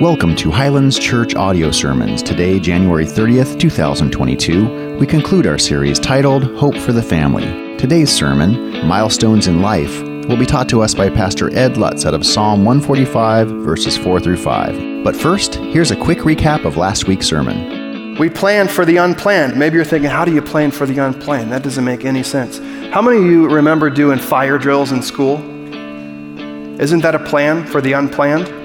Welcome to Highlands Church Audio Sermons. Today, January 30th, 2022, we conclude our series titled Hope for the Family. Today's sermon, Milestones in Life, will be taught to us by Pastor Ed Lutz out of Psalm 145, verses 4 through 5. But first, here's a quick recap of last week's sermon. We plan for the unplanned. Maybe you're thinking, how do you plan for the unplanned? That doesn't make any sense. How many of you remember doing fire drills in school? Isn't that a plan for the unplanned?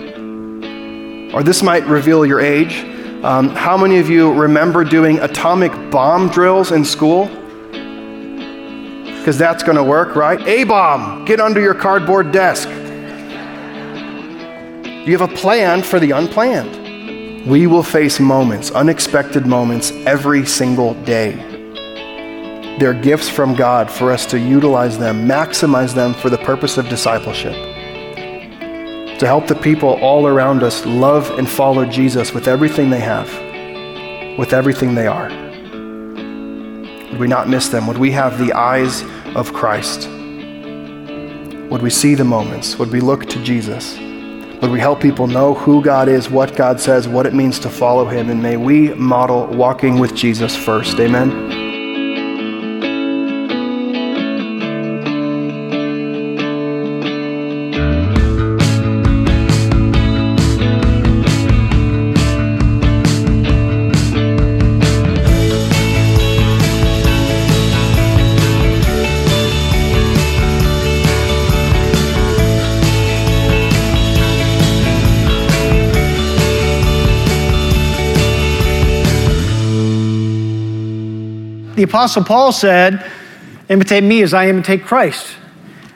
Or this might reveal your age. Um, how many of you remember doing atomic bomb drills in school? Because that's going to work, right? A bomb, get under your cardboard desk. You have a plan for the unplanned. We will face moments, unexpected moments, every single day. They're gifts from God for us to utilize them, maximize them for the purpose of discipleship to help the people all around us love and follow Jesus with everything they have, with everything they are. Would we not miss them? Would we have the eyes of Christ? Would we see the moments? Would we look to Jesus? Would we help people know who God is, what God says, what it means to follow Him? And may we model walking with Jesus first. Amen. The Apostle Paul said, imitate me as I imitate Christ.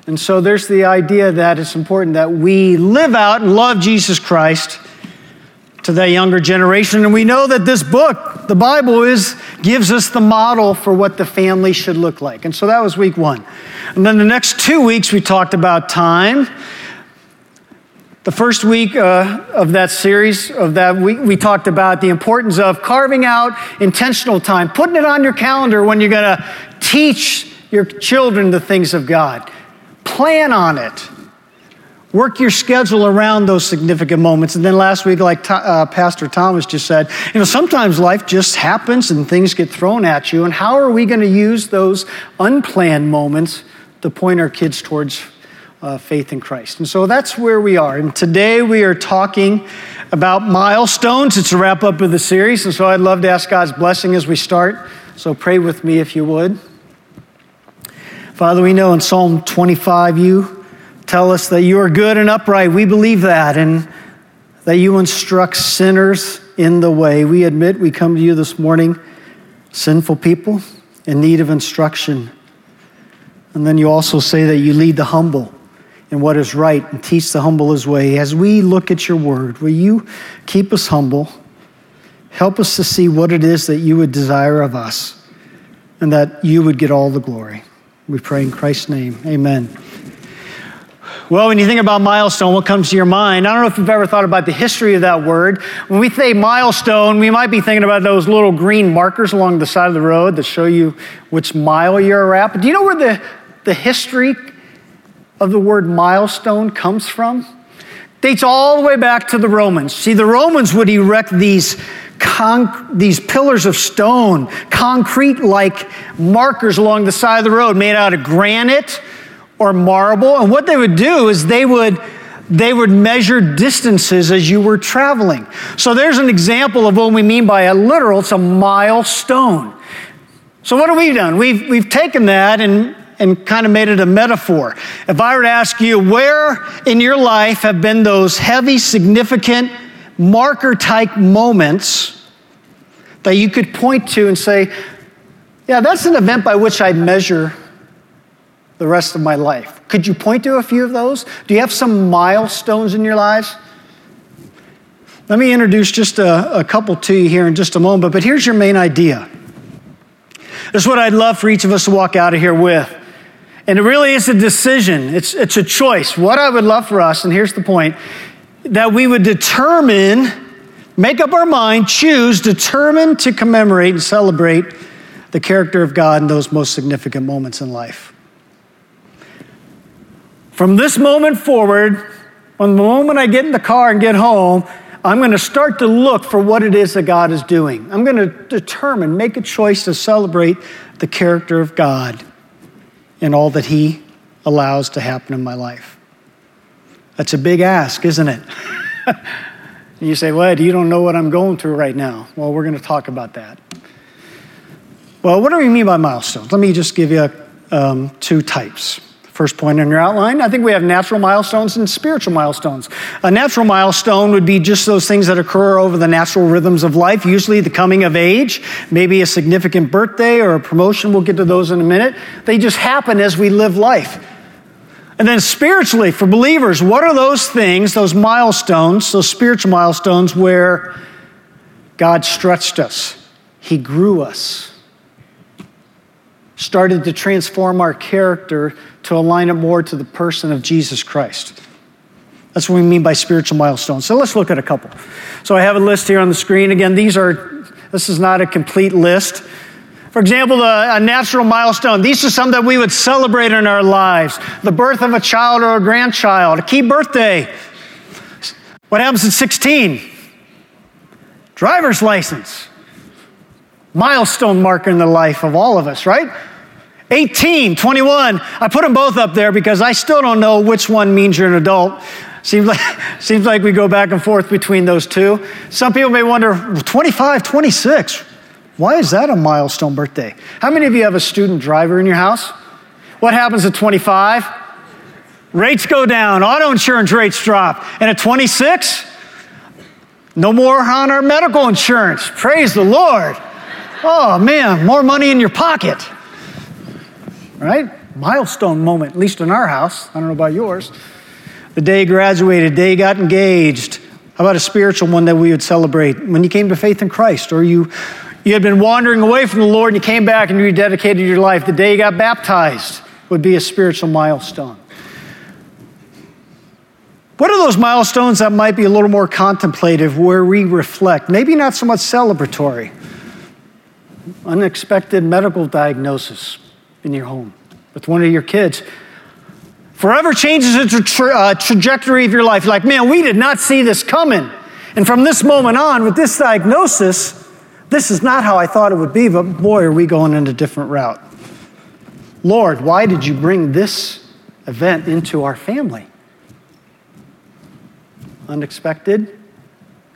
And so there's the idea that it's important that we live out and love Jesus Christ to that younger generation. And we know that this book, the Bible, is gives us the model for what the family should look like. And so that was week one. And then the next two weeks we talked about time the first week uh, of that series, of that week, we talked about the importance of carving out intentional time, putting it on your calendar when you're going to teach your children the things of God. Plan on it. Work your schedule around those significant moments. And then last week, like uh, Pastor Thomas just said, you know, sometimes life just happens and things get thrown at you. And how are we going to use those unplanned moments to point our kids towards uh, faith in Christ. And so that's where we are. And today we are talking about milestones. It's a wrap up of the series. And so I'd love to ask God's blessing as we start. So pray with me if you would. Father, we know in Psalm 25 you tell us that you are good and upright. We believe that. And that you instruct sinners in the way. We admit we come to you this morning, sinful people in need of instruction. And then you also say that you lead the humble and what is right and teach the humble his way. As we look at your word, will you keep us humble? Help us to see what it is that you would desire of us and that you would get all the glory. We pray in Christ's name. Amen. Well, when you think about milestone, what comes to your mind? I don't know if you've ever thought about the history of that word. When we say milestone, we might be thinking about those little green markers along the side of the road that show you which mile you're at. But do you know where the, the history of the word milestone comes from dates all the way back to the Romans. See, the Romans would erect these, con- these pillars of stone, concrete like markers along the side of the road made out of granite or marble. And what they would do is they would they would measure distances as you were traveling. So there's an example of what we mean by a literal, it's a milestone. So what have we done? We've, we've taken that and and kind of made it a metaphor. If I were to ask you, where in your life have been those heavy, significant, marker type moments that you could point to and say, yeah, that's an event by which I measure the rest of my life? Could you point to a few of those? Do you have some milestones in your lives? Let me introduce just a, a couple to you here in just a moment, but here's your main idea. This is what I'd love for each of us to walk out of here with. And it really is a decision, it's, it's a choice. What I would love for us, and here's the point, that we would determine, make up our mind, choose, determine to commemorate and celebrate the character of God in those most significant moments in life. From this moment forward, from the moment I get in the car and get home, I'm going to start to look for what it is that God is doing. I'm going to determine, make a choice to celebrate the character of God in all that He allows to happen in my life. That's a big ask, isn't it? and you say, What? You don't know what I'm going through right now. Well, we're going to talk about that. Well, what do we mean by milestones? Let me just give you um, two types. First point in your outline, I think we have natural milestones and spiritual milestones. A natural milestone would be just those things that occur over the natural rhythms of life, usually the coming of age, maybe a significant birthday or a promotion. We'll get to those in a minute. They just happen as we live life. And then spiritually, for believers, what are those things, those milestones, those spiritual milestones where God stretched us, He grew us, started to transform our character to align it more to the person of Jesus Christ. That's what we mean by spiritual milestones. So let's look at a couple. So I have a list here on the screen. Again, these are, this is not a complete list. For example, a, a natural milestone. These are some that we would celebrate in our lives. The birth of a child or a grandchild, a key birthday. What happens at 16? Driver's license. Milestone marker in the life of all of us, right? 18, 21. I put them both up there because I still don't know which one means you're an adult. Seems like, seems like we go back and forth between those two. Some people may wonder 25, 26. Why is that a milestone birthday? How many of you have a student driver in your house? What happens at 25? Rates go down, auto insurance rates drop. And at 26, no more on our medical insurance. Praise the Lord. Oh man, more money in your pocket right? Milestone moment, at least in our house. I don't know about yours. The day graduated, day got engaged. How about a spiritual one that we would celebrate when you came to faith in Christ or you, you had been wandering away from the Lord and you came back and you rededicated your life? The day you got baptized would be a spiritual milestone. What are those milestones that might be a little more contemplative where we reflect? Maybe not so much celebratory. Unexpected medical diagnosis, in your home with one of your kids forever changes the tra- uh, trajectory of your life. Like, man, we did not see this coming. And from this moment on, with this diagnosis, this is not how I thought it would be, but boy, are we going in a different route. Lord, why did you bring this event into our family? Unexpected,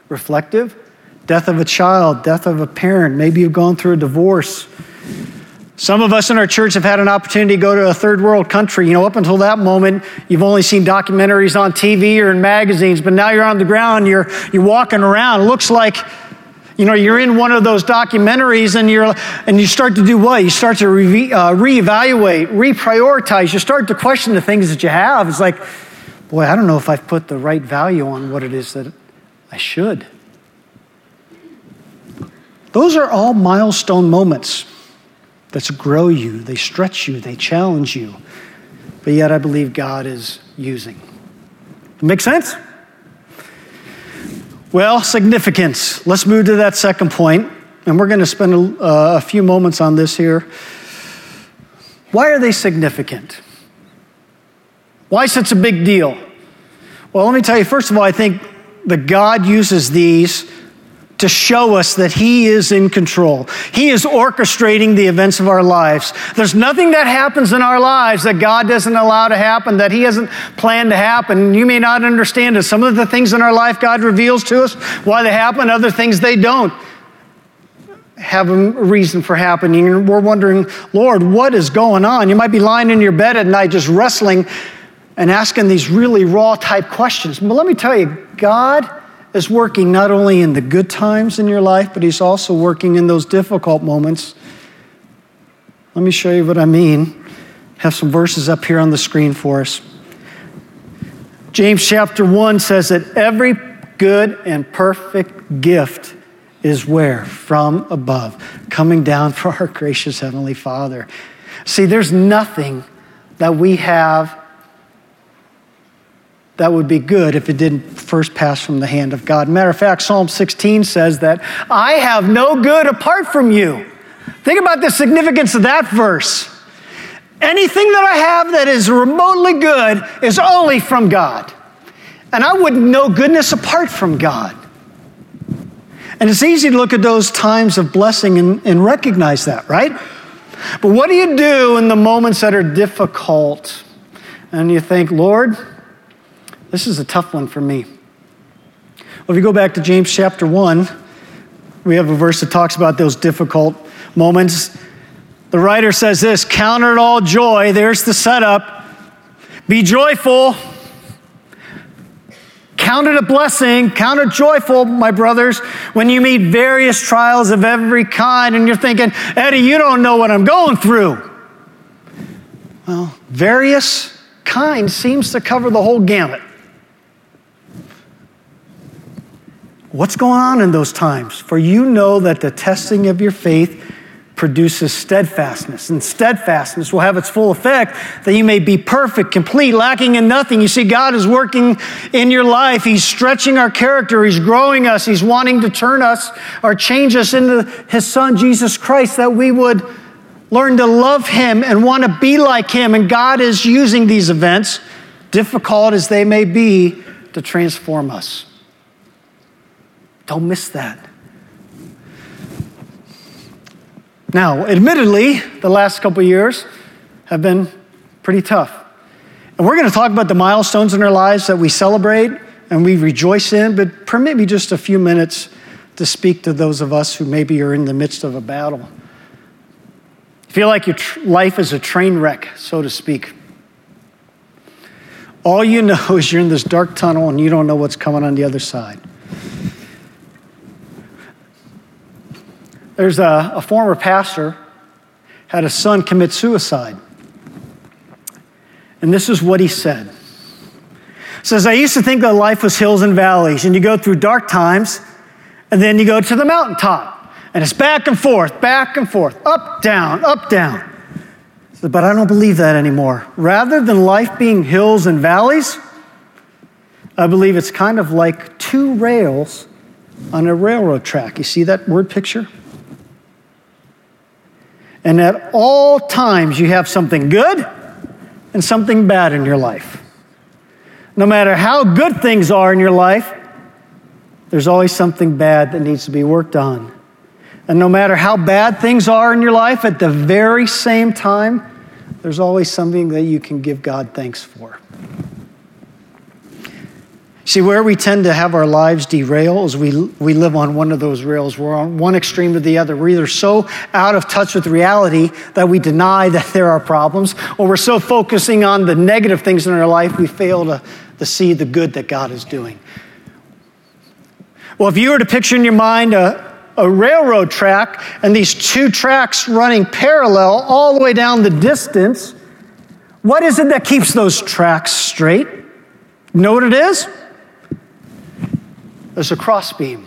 reflective, death of a child, death of a parent. Maybe you've gone through a divorce. Some of us in our church have had an opportunity to go to a third world country. You know, up until that moment, you've only seen documentaries on TV or in magazines, but now you're on the ground, you're, you're walking around. It looks like, you know, you're in one of those documentaries and, you're, and you start to do what? You start to re, uh, reevaluate, reprioritize. You start to question the things that you have. It's like, boy, I don't know if I've put the right value on what it is that I should. Those are all milestone moments that grow you, they stretch you, they challenge you. But yet, I believe God is using. Make sense? Well, significance. Let's move to that second point, and we're going to spend a, uh, a few moments on this here. Why are they significant? Why is such a big deal? Well, let me tell you, first of all, I think that God uses these to show us that He is in control. He is orchestrating the events of our lives. There's nothing that happens in our lives that God doesn't allow to happen, that He hasn't planned to happen. You may not understand it. Some of the things in our life God reveals to us, why they happen, other things they don't have a reason for happening. And we're wondering, Lord, what is going on? You might be lying in your bed at night just wrestling and asking these really raw type questions. But let me tell you, God is working not only in the good times in your life, but He's also working in those difficult moments. Let me show you what I mean. Have some verses up here on the screen for us. James chapter 1 says that every good and perfect gift is where? From above, coming down from our gracious Heavenly Father. See, there's nothing that we have that would be good if it didn't first pass from the hand of God. Matter of fact, Psalm 16 says that I have no good apart from you. Think about the significance of that verse. Anything that I have that is remotely good is only from God. And I wouldn't know goodness apart from God. And it's easy to look at those times of blessing and, and recognize that, right? But what do you do in the moments that are difficult? And you think, Lord, this is a tough one for me. Well, if you go back to James chapter 1, we have a verse that talks about those difficult moments. The writer says this Count it all joy. There's the setup. Be joyful. Count it a blessing, count it joyful, my brothers, when you meet various trials of every kind and you're thinking, Eddie, you don't know what I'm going through. Well, various kind seems to cover the whole gamut. What's going on in those times? For you know that the testing of your faith produces steadfastness, and steadfastness will have its full effect that you may be perfect, complete, lacking in nothing. You see, God is working in your life. He's stretching our character, He's growing us, He's wanting to turn us or change us into His Son, Jesus Christ, that we would learn to love Him and want to be like Him. And God is using these events, difficult as they may be, to transform us. Don't miss that. Now, admittedly, the last couple years have been pretty tough. And we're going to talk about the milestones in our lives that we celebrate and we rejoice in, but permit me just a few minutes to speak to those of us who maybe are in the midst of a battle. Feel like your tr- life is a train wreck, so to speak. All you know is you're in this dark tunnel and you don't know what's coming on the other side. There's a, a former pastor had a son commit suicide. And this is what he said. says, I used to think that life was hills and valleys, and you go through dark times, and then you go to the mountaintop. And it's back and forth, back and forth, up, down, up, down. Said, but I don't believe that anymore. Rather than life being hills and valleys, I believe it's kind of like two rails on a railroad track. You see that word picture? And at all times, you have something good and something bad in your life. No matter how good things are in your life, there's always something bad that needs to be worked on. And no matter how bad things are in your life, at the very same time, there's always something that you can give God thanks for. See, where we tend to have our lives derail is we, we live on one of those rails. We're on one extreme to the other. We're either so out of touch with reality that we deny that there are problems, or we're so focusing on the negative things in our life we fail to, to see the good that God is doing. Well, if you were to picture in your mind a, a railroad track and these two tracks running parallel all the way down the distance, what is it that keeps those tracks straight? You know what it is? There's a crossbeam.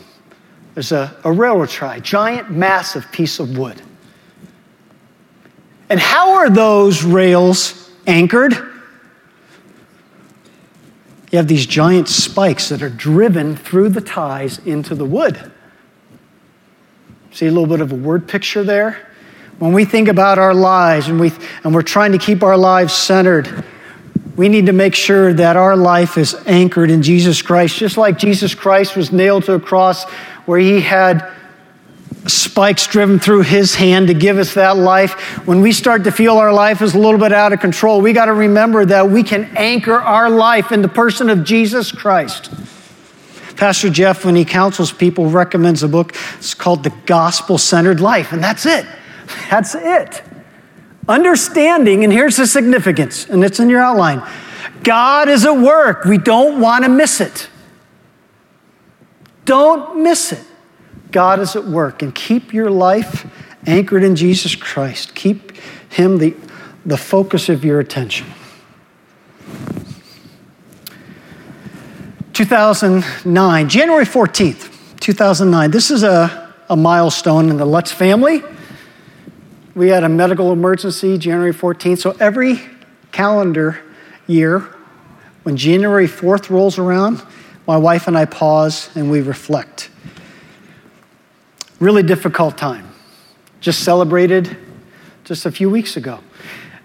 There's a, a railroad tie, giant, massive piece of wood. And how are those rails anchored? You have these giant spikes that are driven through the ties into the wood. See a little bit of a word picture there? When we think about our lives and, we, and we're trying to keep our lives centered, we need to make sure that our life is anchored in Jesus Christ, just like Jesus Christ was nailed to a cross where he had spikes driven through his hand to give us that life. When we start to feel our life is a little bit out of control, we got to remember that we can anchor our life in the person of Jesus Christ. Pastor Jeff, when he counsels people, recommends a book. It's called The Gospel Centered Life, and that's it. That's it. Understanding, and here's the significance, and it's in your outline God is at work. We don't want to miss it. Don't miss it. God is at work, and keep your life anchored in Jesus Christ. Keep Him the, the focus of your attention. 2009, January 14th, 2009. This is a, a milestone in the Lutz family. We had a medical emergency January 14th. So every calendar year, when January 4th rolls around, my wife and I pause and we reflect. Really difficult time. Just celebrated just a few weeks ago.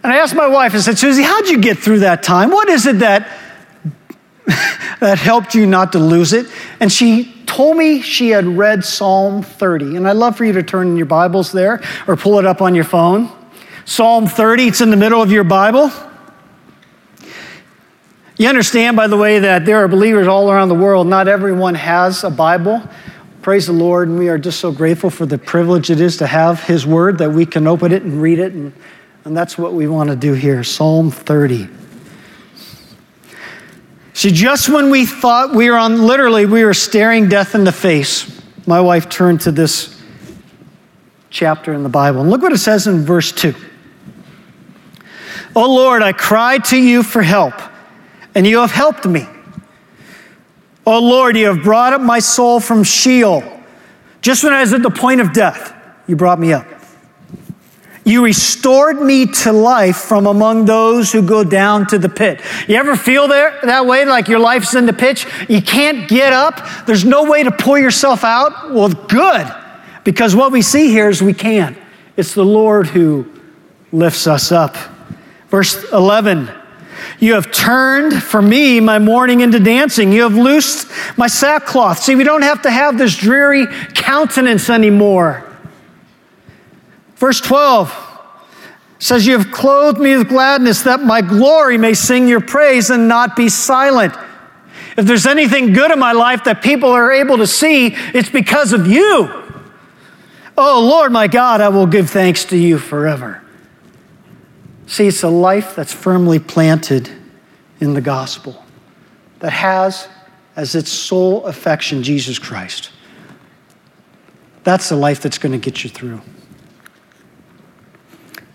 And I asked my wife, I said, Susie, how'd you get through that time? What is it that, that helped you not to lose it? And she told me she had read Psalm 30. And I'd love for you to turn in your Bibles there or pull it up on your phone. Psalm 30, it's in the middle of your Bible. You understand, by the way, that there are believers all around the world. Not everyone has a Bible. Praise the Lord, and we are just so grateful for the privilege it is to have His Word that we can open it and read it, and, and that's what we want to do here. Psalm 30. See, just when we thought we were on, literally, we were staring death in the face, my wife turned to this chapter in the Bible. And look what it says in verse 2. Oh Lord, I cried to you for help, and you have helped me. Oh Lord, you have brought up my soul from Sheol. Just when I was at the point of death, you brought me up. You restored me to life from among those who go down to the pit. You ever feel there, that way, like your life's in the pitch? You can't get up. There's no way to pull yourself out. Well, good, because what we see here is we can. It's the Lord who lifts us up. Verse 11. You have turned for me my mourning into dancing. You have loosed my sackcloth. See, we don't have to have this dreary countenance anymore. Verse 12 says, You have clothed me with gladness that my glory may sing your praise and not be silent. If there's anything good in my life that people are able to see, it's because of you. Oh, Lord, my God, I will give thanks to you forever. See, it's a life that's firmly planted in the gospel, that has as its sole affection Jesus Christ. That's the life that's going to get you through.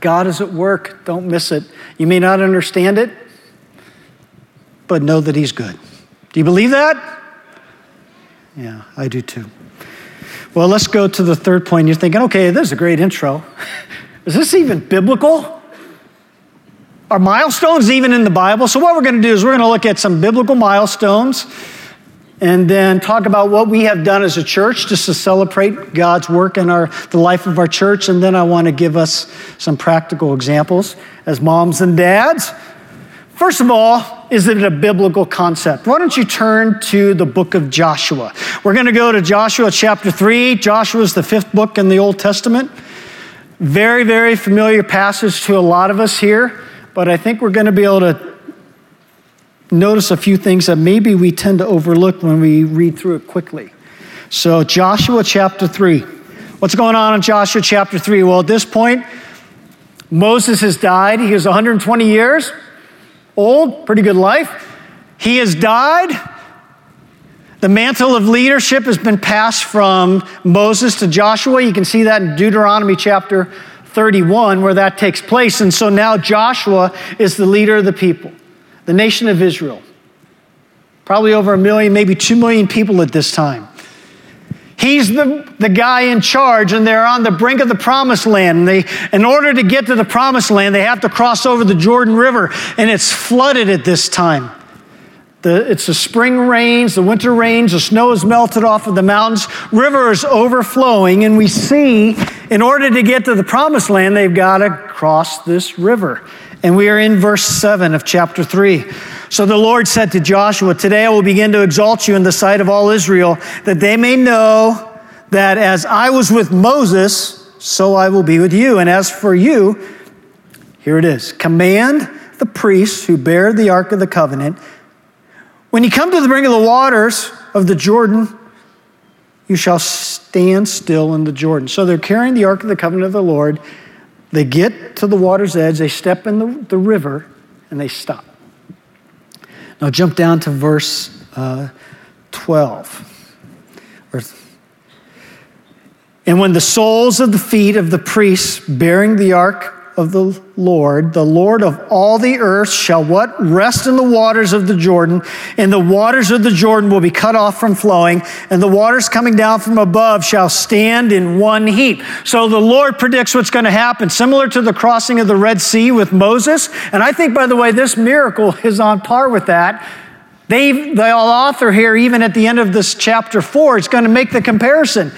God is at work. Don't miss it. You may not understand it, but know that He's good. Do you believe that? Yeah, I do too. Well, let's go to the third point. You're thinking, okay, this is a great intro. is this even biblical? Are milestones even in the Bible? So, what we're going to do is we're going to look at some biblical milestones and then talk about what we have done as a church just to celebrate God's work in our, the life of our church. And then I want to give us some practical examples as moms and dads. First of all, is it a biblical concept? Why don't you turn to the book of Joshua? We're going to go to Joshua chapter 3. Joshua is the fifth book in the Old Testament. Very, very familiar passage to a lot of us here, but I think we're going to be able to notice a few things that maybe we tend to overlook when we read through it quickly. So, Joshua chapter 3. What's going on in Joshua chapter 3? Well, at this point, Moses has died. He was 120 years old, pretty good life. He has died. The mantle of leadership has been passed from Moses to Joshua. You can see that in Deuteronomy chapter 31, where that takes place. And so now Joshua is the leader of the people the nation of Israel. Probably over a million, maybe two million people at this time. He's the, the guy in charge, and they're on the brink of the promised land. And they, in order to get to the promised land, they have to cross over the Jordan River, and it's flooded at this time. The, it's the spring rains, the winter rains, the snow has melted off of the mountains, river is overflowing, and we see in order to get to the promised land, they've got to cross this river. And we are in verse 7 of chapter 3. So the Lord said to Joshua, Today I will begin to exalt you in the sight of all Israel, that they may know that as I was with Moses, so I will be with you. And as for you, here it is command the priests who bear the ark of the covenant, when you come to the brink of the waters of the Jordan, you shall stand still in the Jordan. So they're carrying the ark of the covenant of the Lord. They get to the water's edge, they step in the, the river, and they stop. Now jump down to verse uh, 12. And when the soles of the feet of the priests bearing the ark of the Lord, the Lord of all the earth shall what? Rest in the waters of the Jordan, and the waters of the Jordan will be cut off from flowing, and the waters coming down from above shall stand in one heap. So the Lord predicts what's going to happen, similar to the crossing of the Red Sea with Moses. And I think, by the way, this miracle is on par with that. They, the author here, even at the end of this chapter four, is going to make the comparison.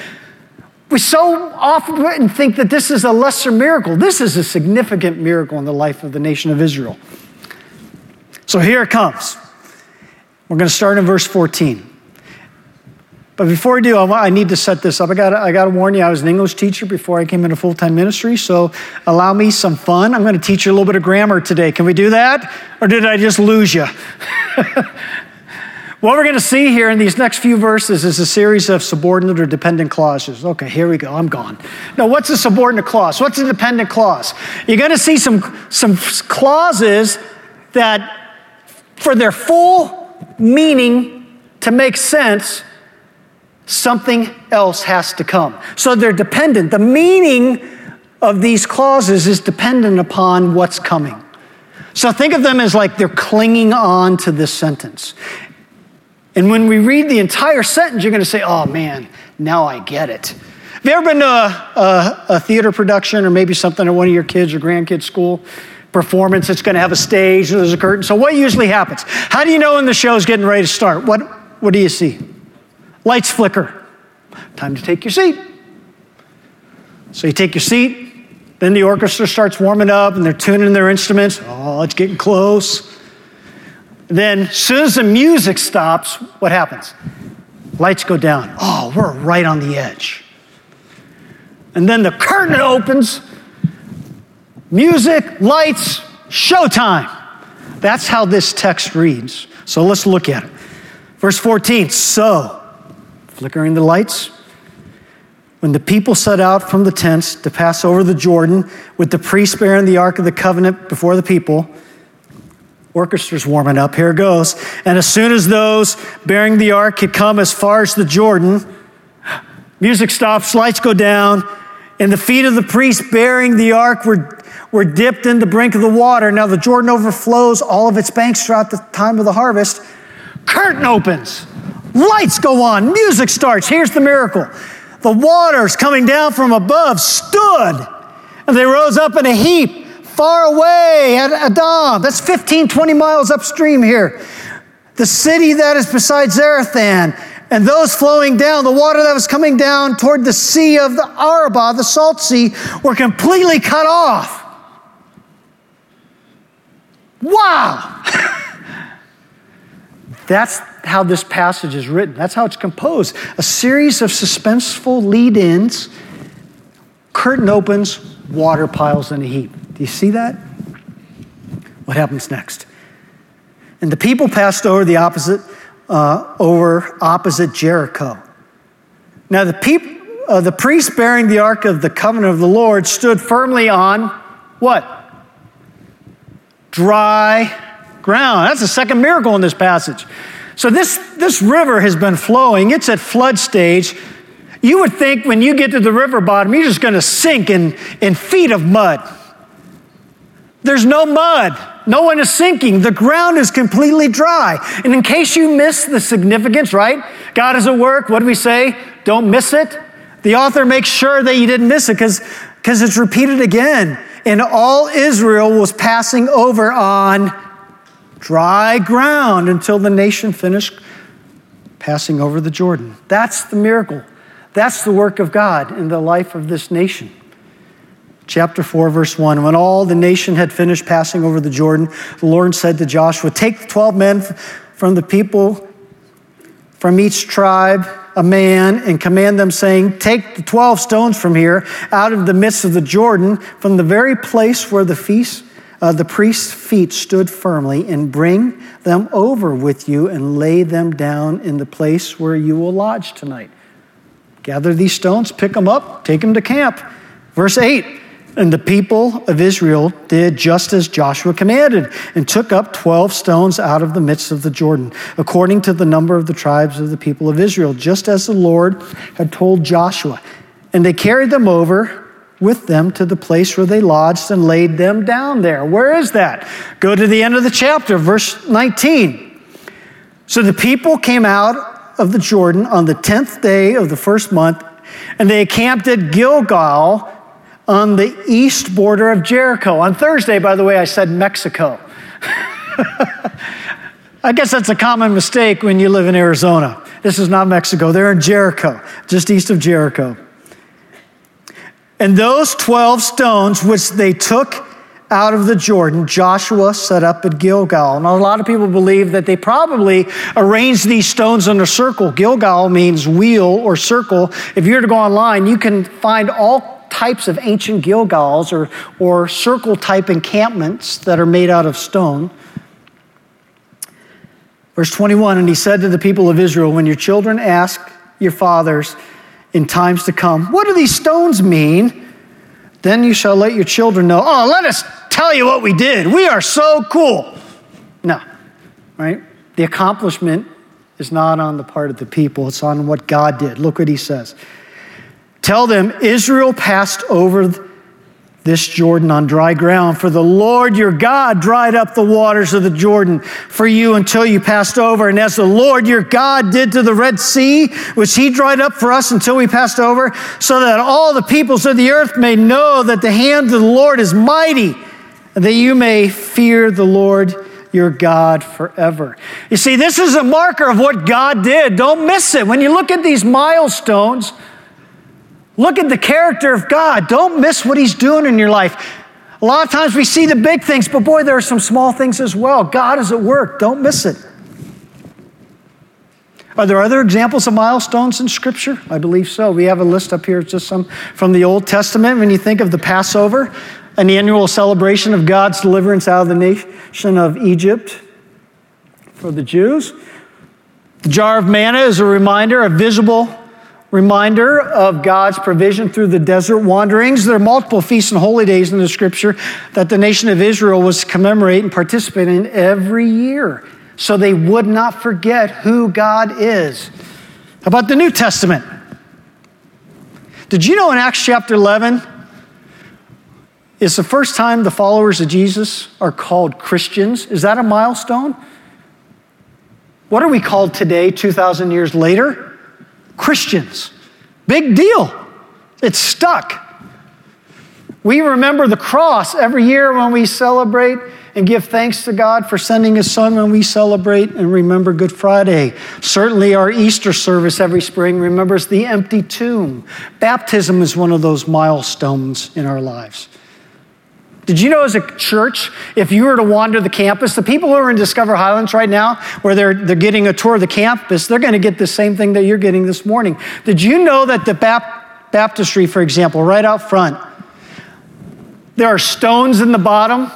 We so often think that this is a lesser miracle. This is a significant miracle in the life of the nation of Israel. So here it comes. We're going to start in verse 14. But before we do, I, need to set this up. I got I to warn you. I was an English teacher before I came into full time ministry, so allow me some fun. I'm going to teach you a little bit of grammar today. Can we do that, or did I just lose you? What we're going to see here in these next few verses is a series of subordinate or dependent clauses. Okay, here we go. I'm gone. Now, what's a subordinate clause? What's a dependent clause? You're going to see some, some clauses that, for their full meaning to make sense, something else has to come. So they're dependent. The meaning of these clauses is dependent upon what's coming. So think of them as like they're clinging on to this sentence. And when we read the entire sentence, you're going to say, oh man, now I get it. Have you ever been to a, a, a theater production or maybe something at one of your kids or grandkids' school? Performance, it's going to have a stage, there's a curtain. So, what usually happens? How do you know when the show's getting ready to start? What, what do you see? Lights flicker. Time to take your seat. So, you take your seat, then the orchestra starts warming up and they're tuning their instruments. Oh, it's getting close. Then, as soon as the music stops, what happens? Lights go down. Oh, we're right on the edge. And then the curtain opens. Music, lights, showtime. That's how this text reads. So let's look at it. Verse 14 So, flickering the lights, when the people set out from the tents to pass over the Jordan with the priest bearing the ark of the covenant before the people, Orchestra's warming up. Here goes. And as soon as those bearing the ark had come as far as the Jordan, music stops, lights go down, and the feet of the priest bearing the ark were, were dipped in the brink of the water. Now the Jordan overflows all of its banks throughout the time of the harvest. Curtain opens, lights go on, music starts. Here's the miracle the waters coming down from above stood, and they rose up in a heap far away at Adam. That's 15, 20 miles upstream here. The city that is beside Zarethan, and those flowing down, the water that was coming down toward the sea of the Arabah, the salt sea, were completely cut off. Wow! That's how this passage is written. That's how it's composed. A series of suspenseful lead ins, curtain opens, water piles in a heap. You see that? What happens next? And the people passed over the opposite, uh, over opposite Jericho. Now the people, uh, the priest bearing the ark of the covenant of the Lord stood firmly on what? Dry ground. That's the second miracle in this passage. So this, this river has been flowing. It's at flood stage. You would think when you get to the river bottom, you're just going to sink in, in feet of mud. There's no mud. No one is sinking. The ground is completely dry. And in case you miss the significance, right? God is at work. What do we say? Don't miss it. The author makes sure that you didn't miss it because it's repeated again. And all Israel was passing over on dry ground until the nation finished passing over the Jordan. That's the miracle. That's the work of God in the life of this nation chapter 4, verse 1. When all the nation had finished passing over the Jordan, the Lord said to Joshua, Take the 12 men from the people, from each tribe, a man, and command them, saying, Take the 12 stones from here, out of the midst of the Jordan, from the very place where the feast. Uh, the priest's feet stood firmly, and bring them over with you and lay them down in the place where you will lodge tonight. Gather these stones, pick them up, take them to camp. Verse 8 and the people of Israel did just as Joshua commanded and took up 12 stones out of the midst of the Jordan, according to the number of the tribes of the people of Israel, just as the Lord had told Joshua. And they carried them over with them to the place where they lodged and laid them down there. Where is that? Go to the end of the chapter, verse 19. So the people came out of the Jordan on the 10th day of the first month, and they camped at Gilgal on the east border of Jericho. On Thursday, by the way, I said Mexico. I guess that's a common mistake when you live in Arizona. This is not Mexico, they're in Jericho, just east of Jericho. And those 12 stones which they took out of the Jordan, Joshua set up at Gilgal. Now, a lot of people believe that they probably arranged these stones in a circle. Gilgal means wheel or circle. If you were to go online, you can find all types of ancient Gilgals or, or circle type encampments that are made out of stone. Verse 21 And he said to the people of Israel, When your children ask your fathers in times to come, What do these stones mean? Then you shall let your children know, Oh, let us tell you what we did. We are so cool. No, right? The accomplishment is not on the part of the people, it's on what God did. Look what he says. Tell them Israel passed over this Jordan on dry ground. For the Lord your God dried up the waters of the Jordan for you until you passed over. And as the Lord your God did to the Red Sea, which he dried up for us until we passed over, so that all the peoples of the earth may know that the hand of the Lord is mighty, and that you may fear the Lord your God forever. You see, this is a marker of what God did. Don't miss it. When you look at these milestones, Look at the character of God. Don't miss what He's doing in your life. A lot of times we see the big things, but boy, there are some small things as well. God is at work. Don't miss it. Are there other examples of milestones in Scripture? I believe so. We have a list up here, just some from the Old Testament. When you think of the Passover, an annual celebration of God's deliverance out of the nation of Egypt for the Jews. The jar of manna is a reminder, a visible reminder of God's provision through the desert wanderings. There are multiple feasts and holy days in the scripture that the nation of Israel was to commemorate and participate in every year so they would not forget who God is. How about the New Testament? Did you know in Acts chapter 11 is the first time the followers of Jesus are called Christians? Is that a milestone? What are we called today, 2,000 years later? Christians. Big deal. It's stuck. We remember the cross every year when we celebrate and give thanks to God for sending His Son when we celebrate and remember Good Friday. Certainly, our Easter service every spring remembers the empty tomb. Baptism is one of those milestones in our lives. Did you know, as a church, if you were to wander the campus, the people who are in Discover Highlands right now, where they're, they're getting a tour of the campus, they're going to get the same thing that you're getting this morning. Did you know that the baptistry, for example, right out front, there are stones in the bottom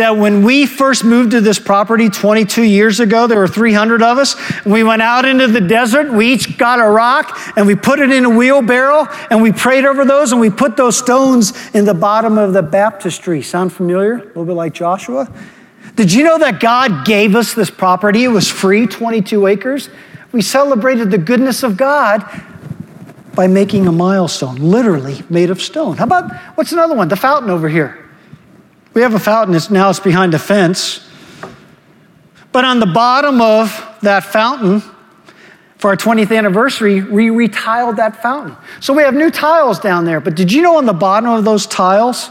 that when we first moved to this property 22 years ago, there were 300 of us. We went out into the desert. We each got a rock and we put it in a wheelbarrow and we prayed over those and we put those stones in the bottom of the baptistry. Sound familiar? A little bit like Joshua? Did you know that God gave us this property? It was free, 22 acres. We celebrated the goodness of God by making a milestone, literally made of stone. How about what's another one? The fountain over here. We have a fountain, it's, now it's behind a fence. But on the bottom of that fountain, for our 20th anniversary, we retiled that fountain. So we have new tiles down there. But did you know on the bottom of those tiles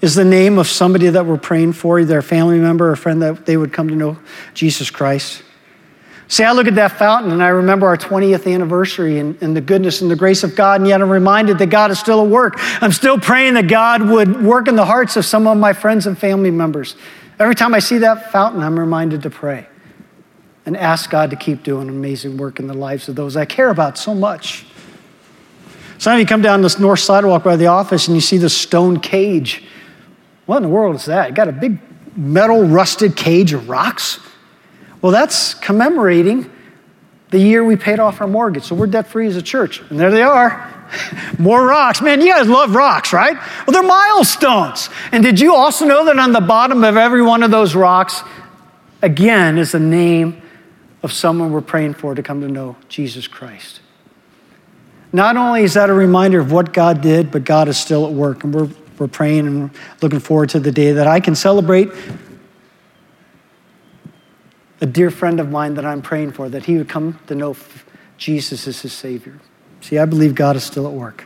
is the name of somebody that we're praying for, either a family member or a friend that they would come to know Jesus Christ? See, I look at that fountain and I remember our 20th anniversary and, and, the goodness and the grace of God, and yet I'm reminded that God is still at work. I'm still praying that God would work in the hearts of some of my friends and family members. Every time I see that fountain, I'm reminded to pray and ask God to keep doing amazing work in the lives of those I care about so much. Some of you come down this north sidewalk by the office and you see the stone cage. What in the world is that? You got a big metal rusted cage of rocks? Well, that's commemorating the year we paid off our mortgage. So we're debt free as a church. And there they are. More rocks. Man, you guys love rocks, right? Well, they're milestones. And did you also know that on the bottom of every one of those rocks, again, is the name of someone we're praying for to come to know Jesus Christ? Not only is that a reminder of what God did, but God is still at work. And we're, we're praying and looking forward to the day that I can celebrate a dear friend of mine that I'm praying for, that he would come to know Jesus as his Savior. See, I believe God is still at work.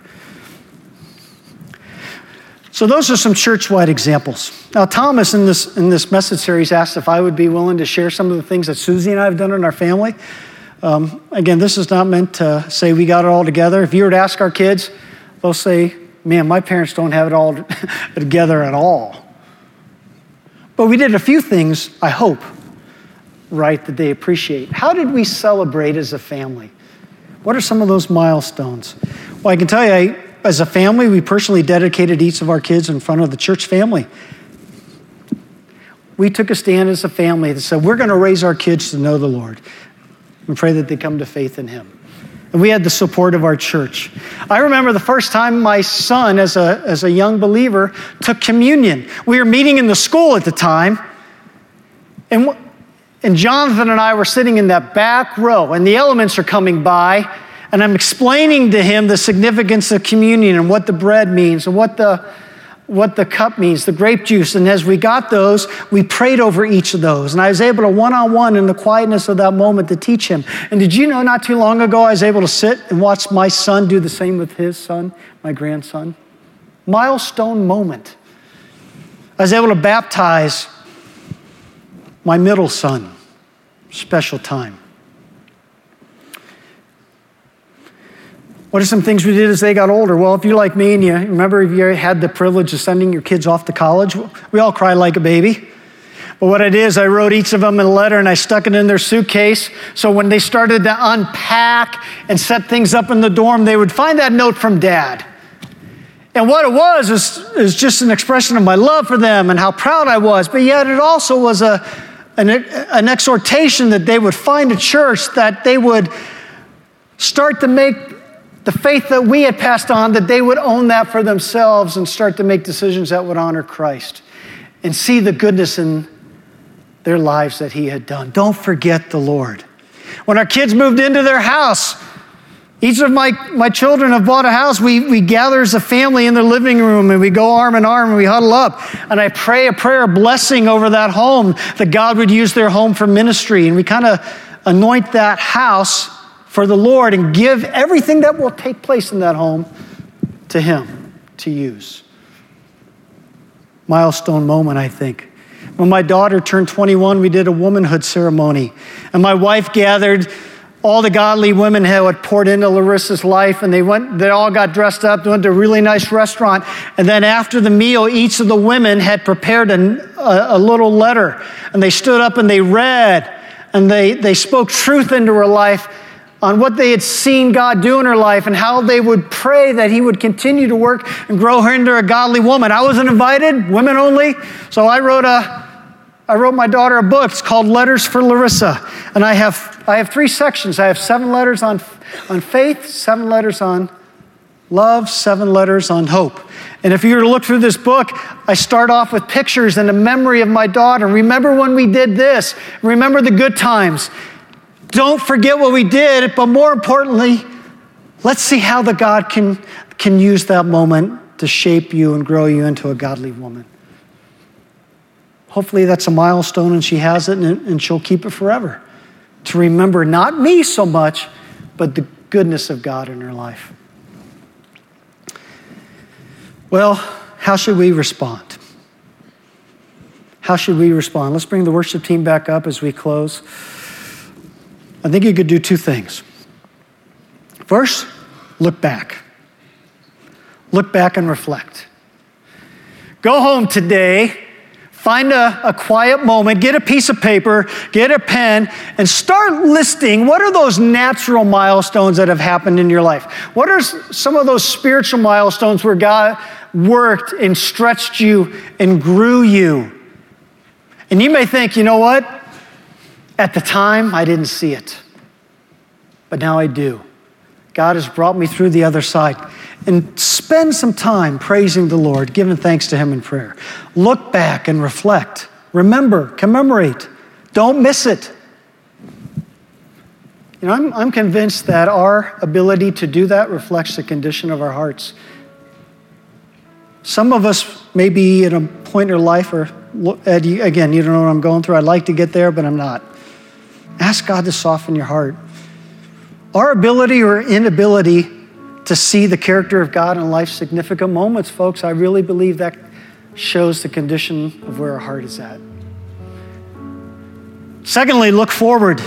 So, those are some church wide examples. Now, Thomas in this, in this message series asked if I would be willing to share some of the things that Susie and I have done in our family. Um, again, this is not meant to say we got it all together. If you were to ask our kids, they'll say man, my parents don't have it all together at all. But we did a few things, I hope, right, that they appreciate. How did we celebrate as a family? What are some of those milestones? Well, I can tell you, I, as a family, we personally dedicated each of our kids in front of the church family. We took a stand as a family that said, we're going to raise our kids to know the Lord and pray that they come to faith in Him. And we had the support of our church. I remember the first time my son, as a, as a young believer, took communion. We were meeting in the school at the time, and, and Jonathan and I were sitting in that back row, and the elements are coming by, and I'm explaining to him the significance of communion and what the bread means and what the what the cup means, the grape juice. And as we got those, we prayed over each of those. And I was able to one on one in the quietness of that moment to teach him. And did you know not too long ago, I was able to sit and watch my son do the same with his son, my grandson? Milestone moment. I was able to baptize my middle son. Special time. What are some things we did as they got older? Well, if you're like me and you remember if you had the privilege of sending your kids off to college, we all cry like a baby. But what I did is I wrote each of them a letter and I stuck it in their suitcase. So when they started to unpack and set things up in the dorm, they would find that note from dad. And what it was is, is just an expression of my love for them and how proud I was. But yet it also was a, an, an exhortation that they would find a church that they would start to make the faith that we had passed on, that they would own that for themselves and start to make decisions that would honor Christ and see the goodness in their lives that He had done. Don't forget the Lord. When our kids moved into their house, each of my, my children have bought a house. We, we gather as a family in their living room and we go arm in arm and we huddle up. And I pray a prayer of blessing over that home that God would use their home for ministry. And we kind of anoint that house for the Lord and give everything that will take place in that home to Him to use. Milestone moment, I think. When my daughter turned 21, we did a womanhood ceremony. And my wife gathered all the godly women had poured into Larissa's life, and they went, they all got dressed up, went to a really nice restaurant. And then after the meal, each of the women had prepared a, a, a little letter. And they stood up and they read, and they, they spoke truth into her life on what they had seen God do in her life and how they would pray that He would continue to work and grow her into a godly woman. I wasn't invited, women only, so I wrote a I wrote my daughter a book. It's called Letters for Larissa. And I have, I have three sections. I have seven letters on, on faith, seven letters on love, seven letters on hope. And if you were to look through this book, I start off with pictures and a memory of my daughter. Remember when we did this? Remember the good times. Don't forget what we did, but more importantly, let's see how the God can, can use that moment to shape you and grow you into a godly woman. Hopefully, that's a milestone and she has it and, and she'll keep it forever. To remember not me so much, but the goodness of God in her life. Well, how should we respond? How should we respond? Let's bring the worship team back up as we close. I think you could do two things. First, look back. Look back and reflect. Go home today, find a, a, quiet moment, get a piece of paper, get a pen, and start listing what are those natural milestones that have happened in your life? What are some of those spiritual milestones where God worked and stretched you and grew you? And you may think, you know what? At the time, I didn't see it, but now I do. God has brought me through the other side. And spend some time praising the Lord, giving thanks to Him in prayer. Look back and reflect. Remember, commemorate. Don't miss it. You know, I'm, I'm convinced that our ability to do that reflects the condition of our hearts. Some of us may be at a point in our life, or again, you don't know what I'm going through. I'd like to get there, but I'm not. Ask God to soften your heart. Our ability or inability to see the character of God in life's significant moments, folks, I really believe that shows the condition of where our heart is at. Secondly, look forward.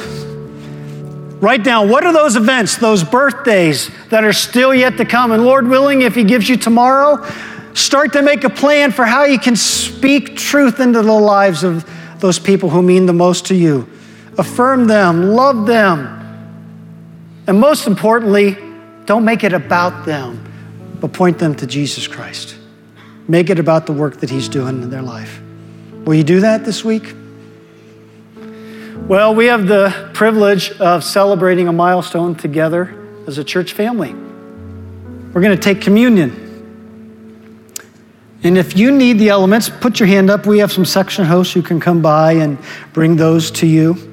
Write down what are those events, those birthdays that are still yet to come. And Lord willing, if He gives you tomorrow, start to make a plan for how you can speak truth into the lives of those people who mean the most to you. Affirm them, love them, and most importantly, don't make it about them, but point them to Jesus Christ. Make it about the work that He's doing in their life. Will you do that this week? Well, we have the privilege of celebrating a milestone together as a church family. We're going to take communion. And if you need the elements, put your hand up. We have some section hosts who can come by and bring those to you.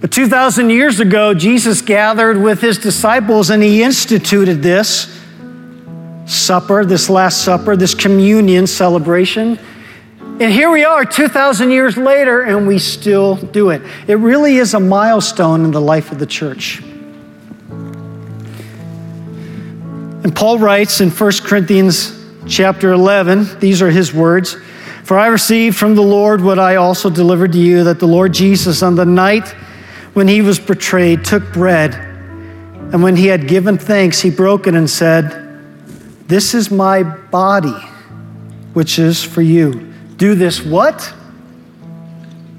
But 2,000 years ago, Jesus gathered with his disciples and he instituted this supper, this Last Supper, this communion celebration. And here we are 2,000 years later, and we still do it. It really is a milestone in the life of the church. And Paul writes in 1 Corinthians chapter 11, these are his words For I received from the Lord what I also delivered to you, that the Lord Jesus, on the night when he was betrayed, took bread, and when he had given thanks, he broke it and said, This is my body, which is for you. Do this what?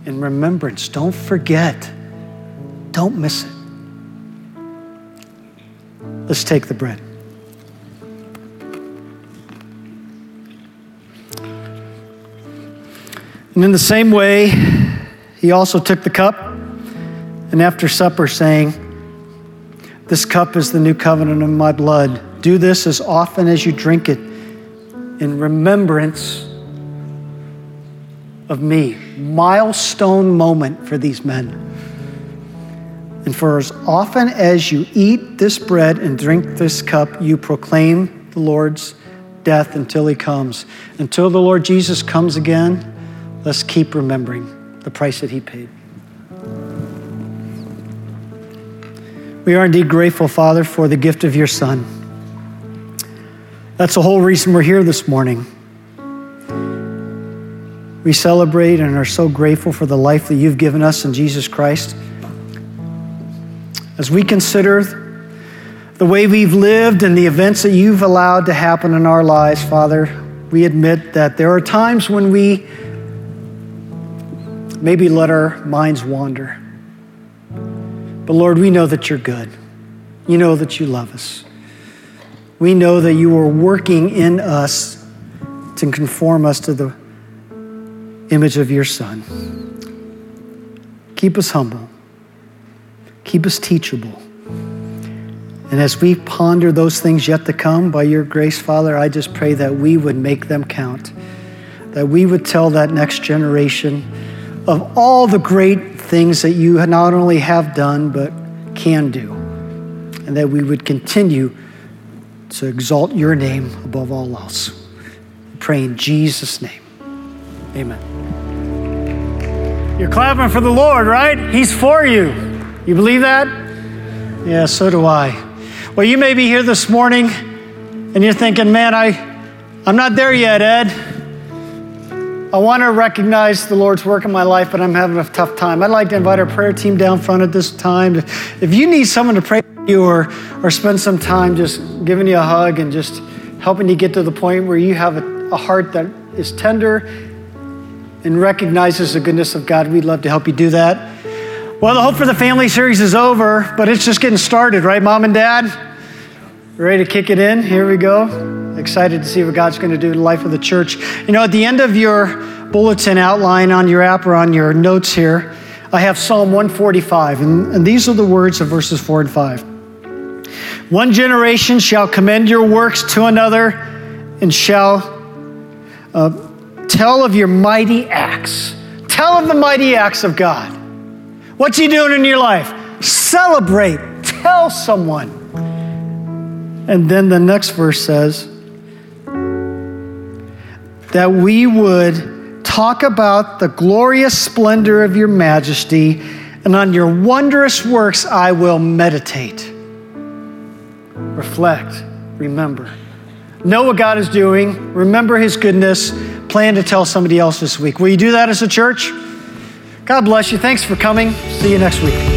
In remembrance. Don't forget. Don't miss it. Let's take the bread. And in the same way, he also took the cup and after supper, saying, This cup is the new covenant of my blood. Do this as often as you drink it in remembrance of me. Milestone moment for these men. And for as often as you eat this bread and drink this cup, you proclaim the Lord's death until he comes. Until the Lord Jesus comes again, let's keep remembering the price that he paid. We are indeed grateful, Father, for the gift of your Son. That's the whole reason we're here this morning. We celebrate and are so grateful for the life that you've given us in Jesus Christ. As we consider the way we've lived and the events that you've allowed to happen in our lives, Father, we admit that there are times when we maybe let our minds wander. But Lord, we know that you're good. You know that you love us. We know that you are working in us to conform us to the image of your Son. Keep us humble. Keep us teachable. And as we ponder those things yet to come, by your grace, Father, I just pray that we would make them count, that we would tell that next generation of all the great things that you not only have done, but can do. And that we would continue to exalt your name above all else. We pray in Jesus' name. Amen. You're clapping for the Lord, right? He's for you. You believe that? Yeah, so do I. Well, you may be here this morning and you're thinking, man, I, I'm not there yet, Ed. I want to recognize the Lord's work in my life, but I'm having a tough time. I'd like to invite our prayer team down front at this time. If you need someone to pray for you or, or spend some time just giving you a hug and just helping you get to the point where you have a, a heart that is tender and recognizes the goodness of God, we'd love to help you do that. Well, the Hope for the Family series is over, but it's just getting started, right, Mom and Dad? Ready to kick it in? Here we go. Excited to see what God's going to do in the life of the church. You know, at the end of your bulletin outline on your app or on your notes here, I have Psalm 145, and, and these are the words of verses 4 and 5. One generation shall commend your works to another and shall uh, tell of your mighty acts. Tell of the mighty acts of God. What's He doing in your life? Celebrate. Tell someone. And then the next verse says that we would talk about the glorious splendor of your majesty, and on your wondrous works I will meditate. Reflect, remember. Know what God is doing, remember his goodness, plan to tell somebody else this week. Will you do that as a church? God bless you. Thanks for coming. See you next week.